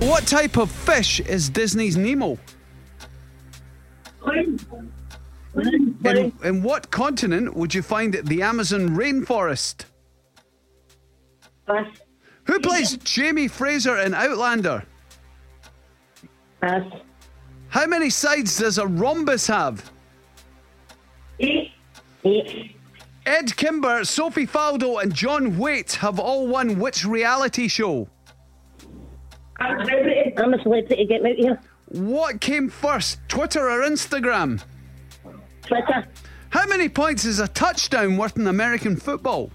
What type of fish is Disney's Nemo? In, in what continent would you find the Amazon rainforest? Pass. Who plays Jamie Fraser in Outlander? Pass. How many sides does a rhombus have? Eight. Eight. Edd Kimber, Sophie Faldo, and John Whaite have all won which reality show? I'm a celebrity. Get me out of here. What came first, Twitter or Instagram? Twitter. How many points is a touchdown worth in American football?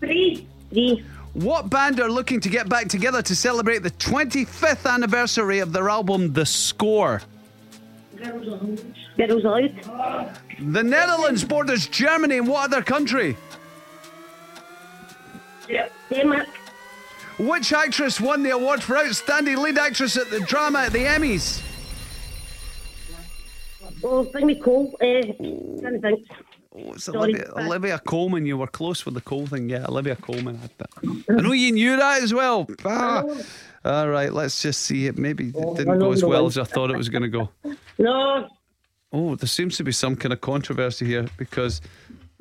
Three. Three. What band are looking to get back together to celebrate the 25th anniversary of their album The Score? Girls Aloud. The Netherlands borders Germany and what other country? Denmark. Which actress won the award for Outstanding Lead Actress at the drama at the Emmys? Oh, bring me. Uh, trying to think. Oh, it's Sorry. Olivia, Olivia Colman. You were close with the coal thing. Yeah, Olivia Colman had that. I know you knew that as well. Ah. All right, let's just see it. Maybe it didn't go as well as I thought it was going to go. No. Oh, there seems to be some kind of controversy here because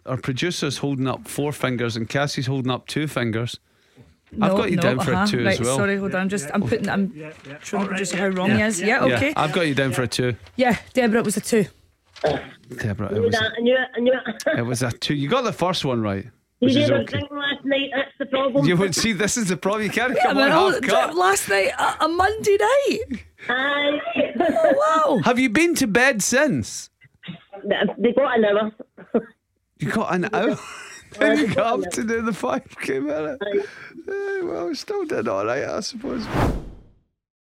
our producer's holding up four fingers and Cassie's holding up two fingers. I've No, got you no, down for uh-huh. a two right, as well. Sorry, hold on. I'm just I'm putting. I'm showing the producer how wrong he is. Yeah, okay. Yeah, I've got you down for a two. Yeah, Deborah, it was a two. Deborah, it was, that. I knew it. I knew it. it was a two. You got the first one right, You which is didn't okay. drink last night. That's the problem. You would see, this is the problem. You can't I come on oh, half cut. last night, a, a Monday night. Aye. Wow. Have you been to bed since? they got an hour. You got an hour. then you got up to do the 5k minute. Eh, well, we still did all right, I suppose.